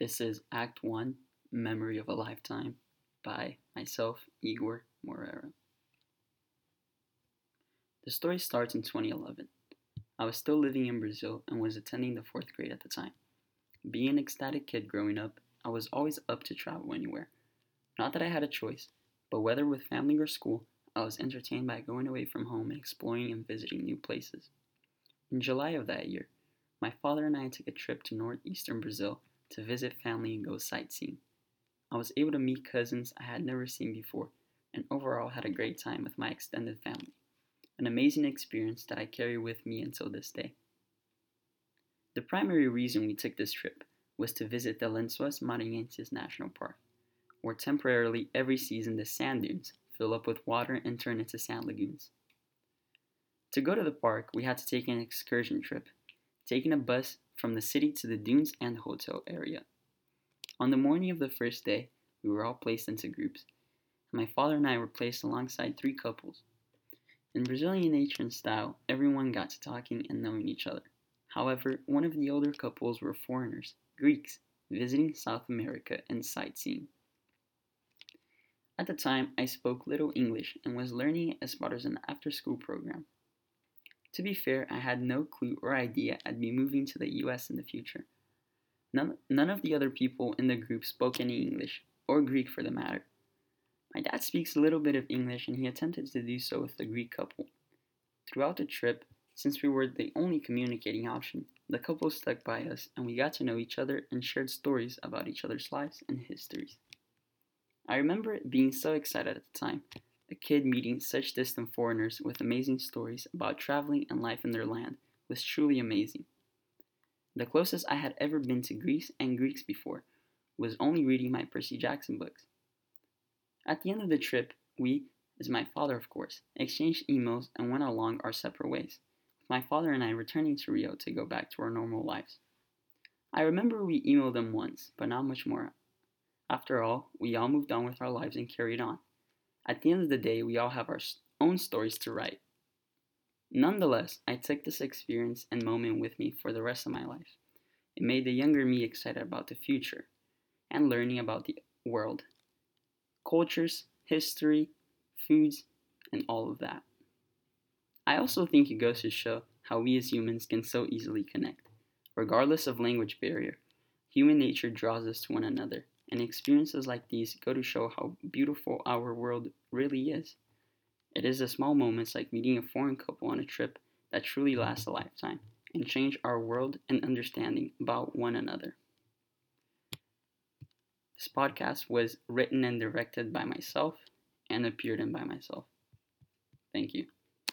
This is Act 1 Memory of a Lifetime by myself, Igor Morera. The story starts in 2011. I was still living in Brazil and was attending the fourth grade at the time. Being an ecstatic kid growing up, I was always up to travel anywhere. Not that I had a choice, but whether with family or school, I was entertained by going away from home and exploring and visiting new places. In July of that year, my father and I took a trip to northeastern Brazil to visit family and go sightseeing. I was able to meet cousins I had never seen before and overall had a great time with my extended family. An amazing experience that I carry with me until this day. The primary reason we took this trip was to visit the Lençóis Maranhenses National Park, where temporarily every season the sand dunes fill up with water and turn into sand lagoons. To go to the park, we had to take an excursion trip, taking a bus from the city to the dunes and hotel area. On the morning of the first day, we were all placed into groups, and my father and I were placed alongside three couples. In Brazilian nature and style, everyone got to talking and knowing each other. However, one of the older couples were foreigners, Greeks, visiting South America and sightseeing. At the time, I spoke little English and was learning as part of an after school program. To be fair, I had no clue or idea I'd be moving to the US in the future. None, none of the other people in the group spoke any English, or Greek for the matter. My dad speaks a little bit of English and he attempted to do so with the Greek couple. Throughout the trip, since we were the only communicating option, the couple stuck by us and we got to know each other and shared stories about each other's lives and histories. I remember being so excited at the time a kid meeting such distant foreigners with amazing stories about traveling and life in their land was truly amazing. The closest I had ever been to Greece and Greeks before was only reading my Percy Jackson books. At the end of the trip, we, as my father of course, exchanged emails and went along our separate ways, my father and I returning to Rio to go back to our normal lives. I remember we emailed them once, but not much more. After all, we all moved on with our lives and carried on. At the end of the day, we all have our own stories to write. Nonetheless, I took this experience and moment with me for the rest of my life. It made the younger me excited about the future and learning about the world, cultures, history, foods, and all of that. I also think it goes to show how we as humans can so easily connect. Regardless of language barrier, human nature draws us to one another and experiences like these go to show how beautiful our world really is. It is the small moments like meeting a foreign couple on a trip that truly last a lifetime and change our world and understanding about one another. This podcast was written and directed by myself and appeared in by myself. Thank you.